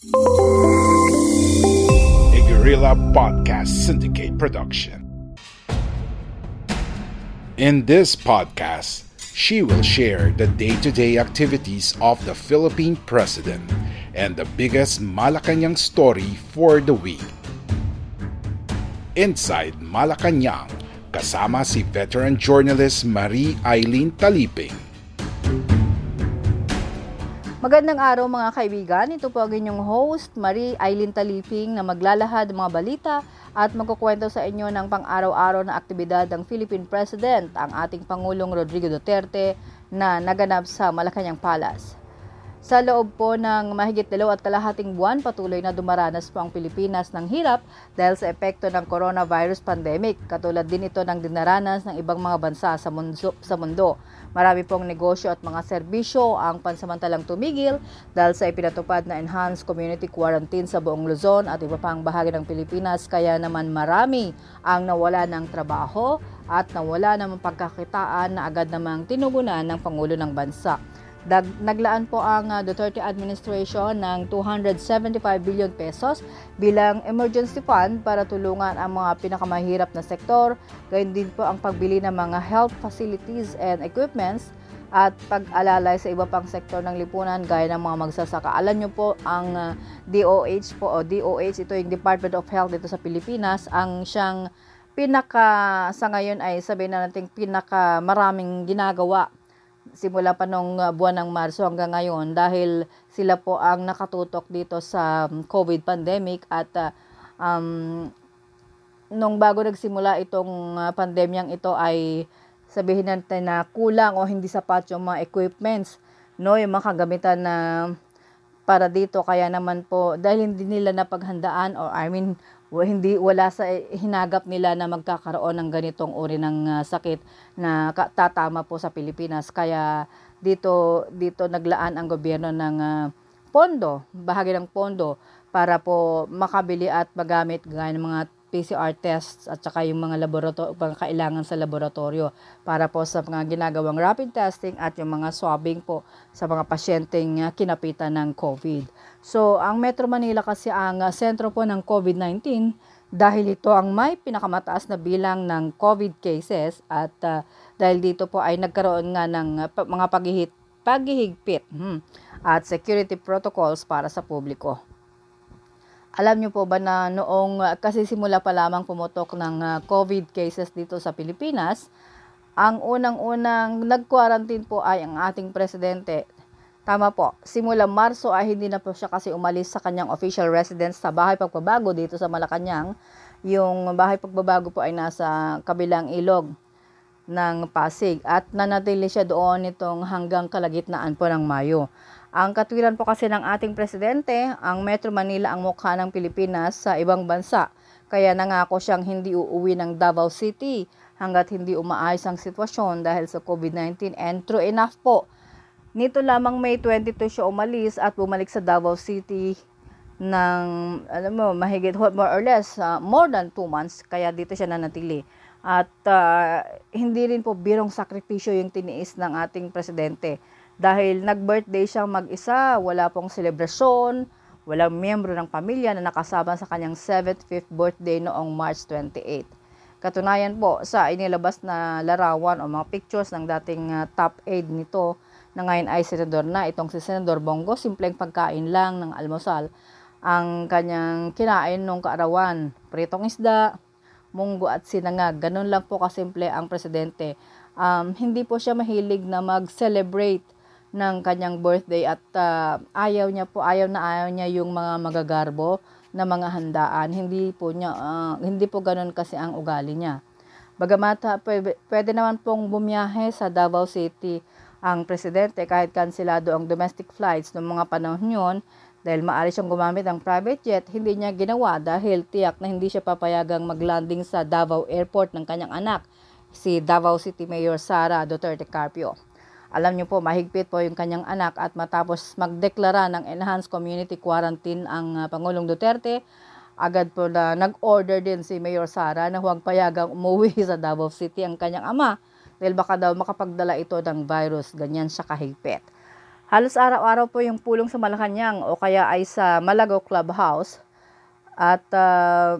A Guerrilla Podcast Syndicate production. In this podcast, she will share the day to day activities of the Philippine President and the biggest Malacanang story for the week. Inside Malacanang, kasama si veteran journalist Marie Eileen Taliping. Magandang araw mga kaibigan. Ito po ang inyong host, Marie Eileen Taliping na maglalahad ng mga balita at magkukwento sa inyo ng pang-araw-araw na aktibidad ng Philippine President, ang ating Pangulong Rodrigo Duterte na naganap sa Malacanang Palace. Sa loob po ng mahigit dalaw at kalahating buwan, patuloy na dumaranas po ang Pilipinas ng hirap dahil sa epekto ng coronavirus pandemic. Katulad din ito ng dinaranas ng ibang mga bansa sa mundo. Sa mundo. Marami pong negosyo at mga serbisyo ang pansamantalang tumigil dahil sa ipinatupad na enhanced community quarantine sa buong Luzon at iba pang bahagi ng Pilipinas kaya naman marami ang nawala ng trabaho at nawala ng pagkakitaan na agad namang tinugunan ng Pangulo ng Bansa. Dag, naglaan po ang uh, Duterte administration ng 275 billion pesos bilang emergency fund para tulungan ang mga pinakamahirap na sektor, gayon din po ang pagbili ng mga health facilities and equipments at pag-alalay sa iba pang sektor ng lipunan gaya ng mga magsasaka. Alam niyo po ang uh, DOH po o DOH ito yung Department of Health dito sa Pilipinas ang siyang pinaka sa ngayon ay sabihin na natin pinaka maraming ginagawa simula pa nung uh, buwan ng Marso hanggang ngayon dahil sila po ang nakatutok dito sa um, COVID pandemic at uh, um, nung bago nagsimula itong uh, pandemyang ito ay sabihin natin na kulang o hindi sapat yung mga equipments no? Yung mga na para dito kaya naman po dahil hindi nila napaghandaan or I mean hindi wala sa hinagap nila na magkakaroon ng ganitong uri ng uh, sakit na tatama po sa Pilipinas. Kaya dito dito naglaan ang gobyerno ng uh, pondo bahagi ng pondo para po makabili at magamit ng mga PCR tests at saka yung mga laboratorio, kailangan sa laboratorio para po sa mga ginagawang rapid testing at yung mga swabbing po sa mga pasyenteng uh, kinapitan ng COVID. So, ang Metro Manila kasi ang uh, sentro po ng COVID-19 dahil ito ang may pinakamataas na bilang ng COVID cases at uh, dahil dito po ay nagkaroon nga ng uh, mga paghihit, paghihigpit hmm, at security protocols para sa publiko. Alam niyo po ba na noong uh, kasi simula pa lamang pumutok ng uh, COVID cases dito sa Pilipinas, ang unang-unang nag-quarantine po ay ang ating presidente. Tama po, simula Marso ay hindi na po siya kasi umalis sa kanyang official residence sa bahay pagbabago dito sa Malacanang. Yung bahay pagbabago po ay nasa kabilang ilog ng Pasig at nanatili siya doon itong hanggang kalagitnaan po ng Mayo. Ang katwiran po kasi ng ating presidente, ang Metro Manila ang mukha ng Pilipinas sa ibang bansa. Kaya nangako siyang hindi uuwi ng Davao City hanggat hindi umaayos ang sitwasyon dahil sa COVID-19. And true enough po, nito lamang May 22 siya umalis at bumalik sa Davao City ng, alam mo, mahigit more or less, uh, more than 2 months. Kaya dito siya nanatili. At uh, hindi rin po birong sakripisyo yung tiniis ng ating presidente dahil nag-birthday siyang mag-isa, wala pong selebrasyon, walang miyembro ng pamilya na nakasama sa kanyang 75th birthday noong March 28. Katunayan po sa inilabas na larawan o mga pictures ng dating uh, top aide nito na ngayon ay senador na itong si Senador Bongo, simpleng pagkain lang ng almusal ang kanyang kinain nung kaarawan. Pritong isda, munggo at sinangag. Ganun lang po kasimple ang presidente. Um, hindi po siya mahilig na mag-celebrate ng kanyang birthday at uh, ayaw niya po, ayaw na ayaw niya yung mga magagarbo na mga handaan. Hindi po niya, uh, hindi po ganun kasi ang ugali niya. Bagamat pwede, pwede naman pong bumiyahe sa Davao City ang presidente kahit kansilado ang domestic flights noong mga panahon yun, dahil maaari siyang gumamit ng private jet, hindi niya ginawa dahil tiyak na hindi siya papayagang maglanding sa Davao Airport ng kanyang anak, si Davao City Mayor Sara Duterte Carpio. Alam niyo po, mahigpit po yung kanyang anak at matapos magdeklara ng enhanced community quarantine ang uh, Pangulong Duterte, agad po na nag-order din si Mayor Sara na huwag payagang umuwi sa Davao City ang kanyang ama dahil baka daw makapagdala ito ng virus. Ganyan siya kahigpit. Halos araw-araw po yung pulong sa Malacanang o kaya ay sa Malago Clubhouse. At uh,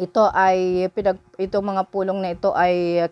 ito ay pinag itong mga pulong na ito ay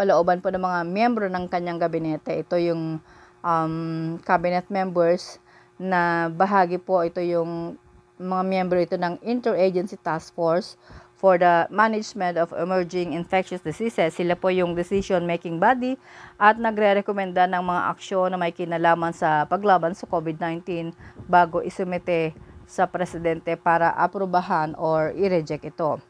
kinapalooban po ng mga miyembro ng kanyang gabinete. Ito yung um, cabinet members na bahagi po ito yung mga miyembro ito ng Interagency Task Force for the Management of Emerging Infectious Diseases. Sila po yung decision-making body at nagre-rekomenda ng mga aksyon na may kinalaman sa paglaban sa COVID-19 bago isumite sa presidente para aprubahan or i-reject ito.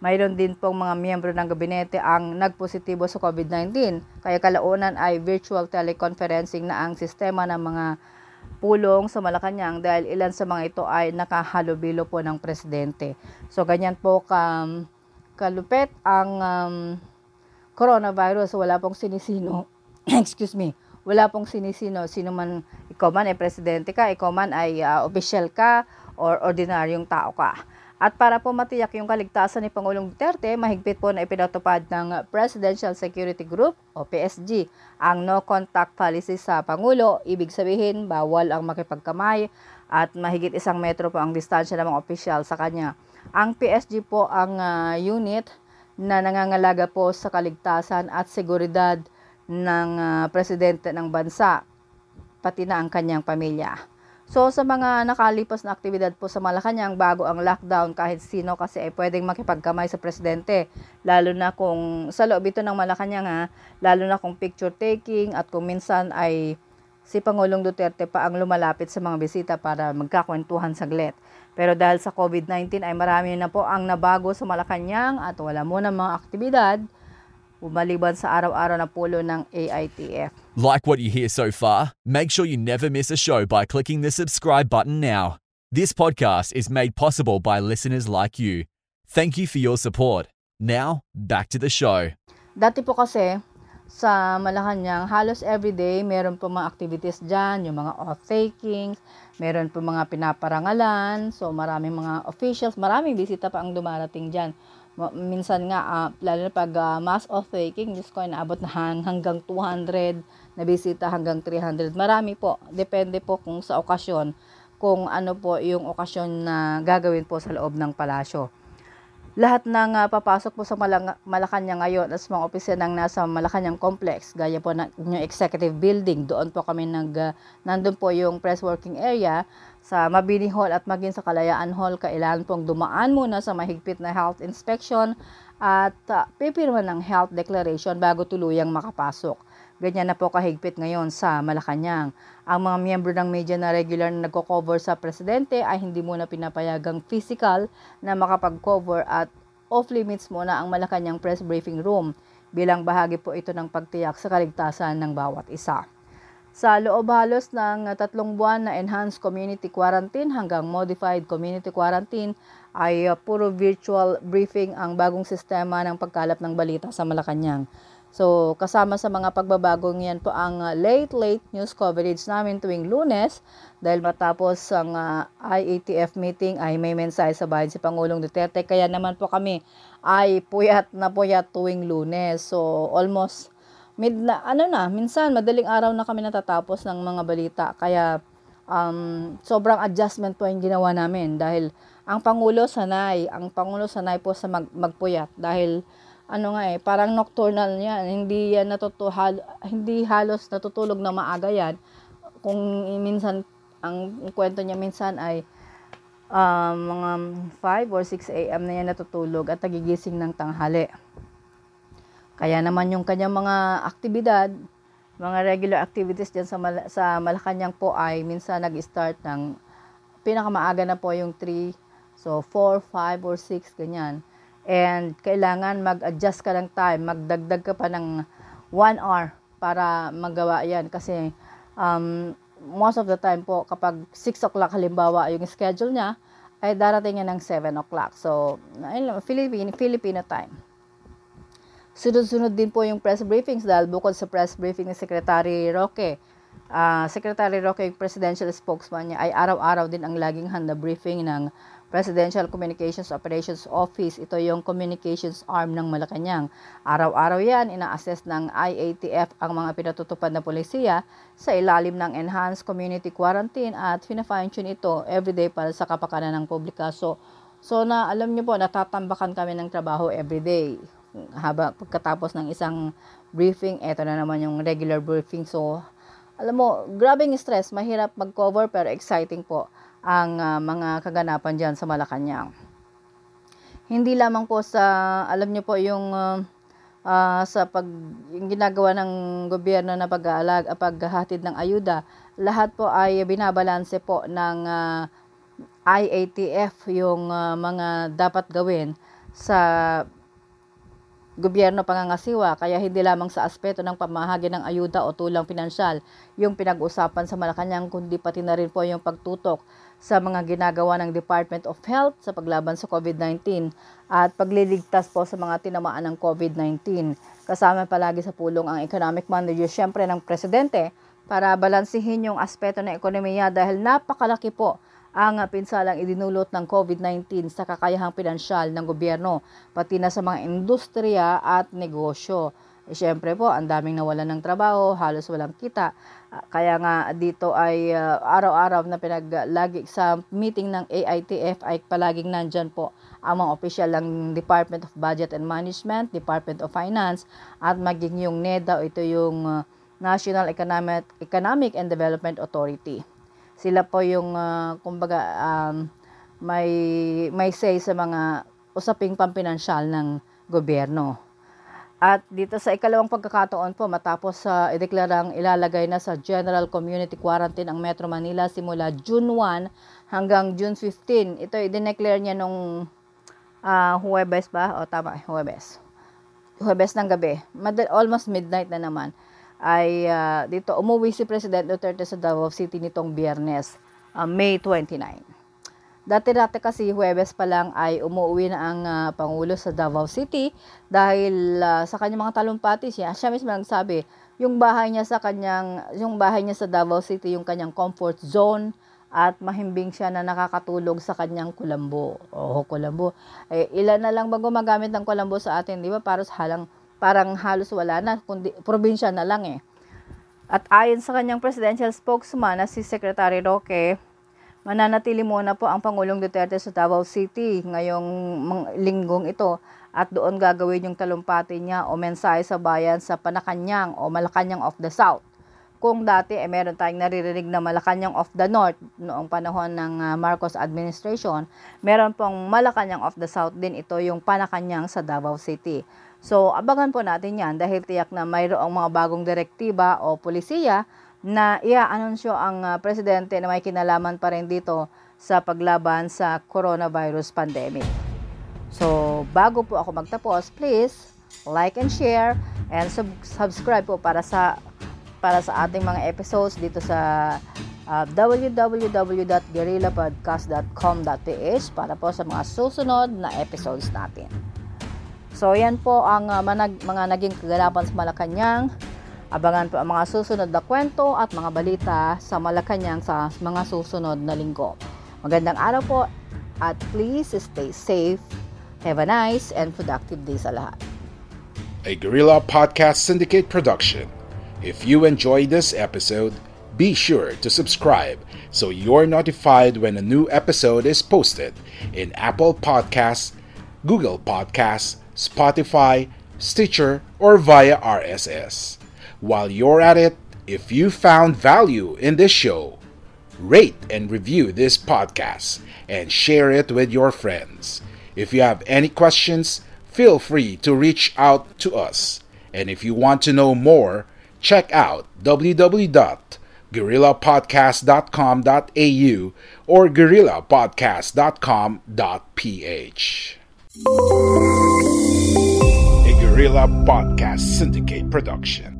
Mayroon din pong mga miyembro ng gabinete ang nagpositibo sa COVID-19. Kaya kalaunan ay virtual teleconferencing na ang sistema ng mga pulong sa Malacanang dahil ilan sa mga ito ay nakahalubilo po ng presidente. So ganyan po ka, kalupet ang um, coronavirus. Wala pong sinisino, excuse me, wala pong sinisino, sino man, ikaw man ay presidente ka, ikaw man ay uh, official ka, or ordinaryong tao ka. At para po matiyak yung kaligtasan ni Pangulong Duterte, mahigpit po na ipinatupad ng Presidential Security Group o PSG ang no contact policy sa Pangulo. Ibig sabihin, bawal ang makipagkamay at mahigit isang metro po ang distansya ng mga opisyal sa kanya. Ang PSG po ang uh, unit na nangangalaga po sa kaligtasan at seguridad ng uh, presidente ng bansa, pati na ang kanyang pamilya. So sa mga nakalipas na aktibidad po sa Malacanang bago ang lockdown kahit sino kasi ay pwedeng makipagkamay sa presidente lalo na kung sa loob ito ng Malacanang ha, lalo na kung picture taking at kung minsan ay si Pangulong Duterte pa ang lumalapit sa mga bisita para magkakwentuhan saglit. Pero dahil sa COVID-19 ay marami na po ang nabago sa Malacanang at wala muna mga aktibidad Umaliban sa araw-araw na pulo ng AITF. Like what you hear so far? Make sure you never miss a show by clicking the subscribe button now. This podcast is made possible by listeners like you. Thank you for your support. Now, back to the show. Dati po kasi, sa Malacanang, halos everyday, meron po mga activities dyan, yung mga off-takings, meron po mga pinaparangalan, so maraming mga officials, maraming bisita pa ang dumarating dyan minsan nga, uh, lalo na pag uh, mass of faking, Diyos ko, inaabot na hanggang 200 na bisita hanggang 300. Marami po. Depende po kung sa okasyon, kung ano po yung okasyon na gagawin po sa loob ng palasyo lahat ng uh, papasok po sa Malang- Malacanang ngayon as mga opisya ng nasa Malacanang Complex, gaya po ng yung executive building, doon po kami nag, uh, nandun po yung press working area sa Mabini Hall at maging sa Kalayaan Hall, kailangan pong dumaan muna sa mahigpit na health inspection at uh, pipirma ng health declaration bago tuluyang makapasok. Ganyan na po kahigpit ngayon sa Malacanang. Ang mga miyembro ng media na regular na nagko-cover sa presidente ay hindi muna pinapayagang physical na makapag-cover at off-limits muna ang Malacanang press briefing room bilang bahagi po ito ng pagtiyak sa kaligtasan ng bawat isa. Sa loob halos ng tatlong buwan na enhanced community quarantine hanggang modified community quarantine ay puro virtual briefing ang bagong sistema ng pagkalap ng balita sa Malacanang. So, kasama sa mga pagbabagong yan po ang uh, late, late news coverage namin tuwing lunes dahil matapos ang uh, IATF meeting ay may mensahe sa bayan si Pangulong Duterte. Kaya naman po kami ay puyat na puyat tuwing lunes. So, almost mid na, ano na, minsan madaling araw na kami natatapos ng mga balita. Kaya um, sobrang adjustment po yung ginawa namin dahil ang Pangulo sanay, ang Pangulo sanay po sa mag, magpuyat dahil ano nga eh, parang nocturnal yan. Hindi yan natutuhal, hindi halos natutulog na maaga yan. Kung minsan, ang kwento niya minsan ay um, mga 5 or 6 a.m. na yan natutulog at nagigising ng tanghali. Kaya naman yung kanyang mga aktibidad, mga regular activities dyan sa, Mal- sa Malacanang po ay minsan nag-start ng pinakamaaga na po yung 3, so 4, 5, or 6, ganyan. And kailangan mag-adjust ka ng time, magdagdag ka pa ng 1 hour para magawa yan. Kasi um, most of the time po, kapag 6 o'clock halimbawa yung schedule niya, ay darating yan ng 7 o'clock. So, Filipino, Filipino time. Sunod-sunod din po yung press briefings dahil bukod sa press briefing ni Secretary Roque, uh, Secretary Roque, yung presidential spokesman niya, ay araw-araw din ang laging handa briefing ng Presidential Communications Operations Office. Ito yung communications arm ng Malacanang. Araw-araw yan, ina-assess ng IATF ang mga pinatutupad na polisiya sa ilalim ng Enhanced Community Quarantine at fina-fine-tune ito everyday para sa kapakanan ng publika. So, so na alam niyo po, natatambakan kami ng trabaho everyday haba pagkatapos ng isang briefing, eto na naman yung regular briefing. So, alam mo, grabing stress, mahirap mag-cover pero exciting po ang uh, mga kaganapan diyan sa Malacanang. Hindi lamang po sa, alam niyo po yung uh, uh, sa pag yung ginagawa ng gobyerno na pag-aalag, paghahatid ng ayuda, lahat po ay binabalanse po ng uh, IATF yung uh, mga dapat gawin sa gobyerno pangangasiwa kaya hindi lamang sa aspeto ng pamahagi ng ayuda o tulang pinansyal yung pinag-usapan sa Malacanang kundi pati na rin po yung pagtutok sa mga ginagawa ng Department of Health sa paglaban sa COVID-19 at pagliligtas po sa mga tinamaan ng COVID-19. Kasama palagi sa pulong ang economic manager syempre ng presidente para balansihin yung aspeto ng ekonomiya dahil napakalaki po ang pinsalang idinulot ng COVID-19 sa kakayahang pinansyal ng gobyerno, pati na sa mga industriya at negosyo. E, Siyempre po, ang daming nawalan ng trabaho, halos walang kita. Kaya nga dito ay uh, araw-araw na pinaglagi sa meeting ng AITF ay palaging nandyan po ang mga opisyal ng Department of Budget and Management, Department of Finance, at maging yung NEDA, ito yung uh, National Economic, Economic and Development Authority. Sila po yung uh, kumbaga um, may may say sa mga usaping pampinansyal ng gobyerno. At dito sa ikalawang pagkakataon po, matapos sa uh, ideklarang ilalagay na sa General Community Quarantine ang Metro Manila simula June 1 hanggang June 15. Ito i-declare niya nung uh, Huwebes ba? O tama, Huwebes. Huwebes ng gabi. Mad- almost midnight na naman ay uh, dito umuwi si President Duterte sa Davao City nitong biyernes, uh, May 29. Dati-dati kasi Huwebes pa lang ay umuwi na ang uh, Pangulo sa Davao City dahil uh, sa kanyang mga talumpati siya, siya mismo nagsabi, yung bahay niya sa kanyang, yung bahay niya sa Davao City, yung kanyang comfort zone, at mahimbing siya na nakakatulog sa kanyang kulambo. Oh, kulambo. Eh, ilan na lang ba gumagamit ng kulambo sa atin, di ba? Para sa halang parang halos wala na, kundi probinsya na lang eh. At ayon sa kanyang presidential spokesman na si Secretary Roque, mananatili muna po ang Pangulong Duterte sa Davao City ngayong linggong ito at doon gagawin yung talumpati niya o mensahe sa bayan sa Panakanyang o Malacanang of the South. Kung dati eh, meron tayong naririnig na Malacanang of the North noong panahon ng uh, Marcos administration, meron pong Malacanang of the South din ito yung Panakanyang sa Davao City. So, abangan po natin yan dahil tiyak na mayroong mga bagong direktiba o polisiya na ia-anunsyo ang uh, presidente na may kinalaman pa rin dito sa paglaban sa coronavirus pandemic. So, bago po ako magtapos, please like and share and sub- subscribe po para sa para sa ating mga episodes dito sa uh, www.guerrillapodcast.com.ph para po sa mga susunod na episodes natin. So, yan po ang uh, manag, mga naging kaganapan sa Malacanang. Abangan po ang mga susunod na kwento at mga balita sa Malacanang sa mga susunod na linggo. Magandang araw po at please stay safe. Have a nice and productive day sa lahat. A Guerrilla Podcast Syndicate production. If you enjoyed this episode, be sure to subscribe so you're notified when a new episode is posted in Apple Podcasts, Google Podcasts, Spotify, Stitcher, or via RSS. While you're at it, if you found value in this show, rate and review this podcast, and share it with your friends. If you have any questions, feel free to reach out to us. And if you want to know more, check out www.guerrillapodcast.com.au or guerrillapodcast.com.ph. A Guerrilla Podcast Syndicate production.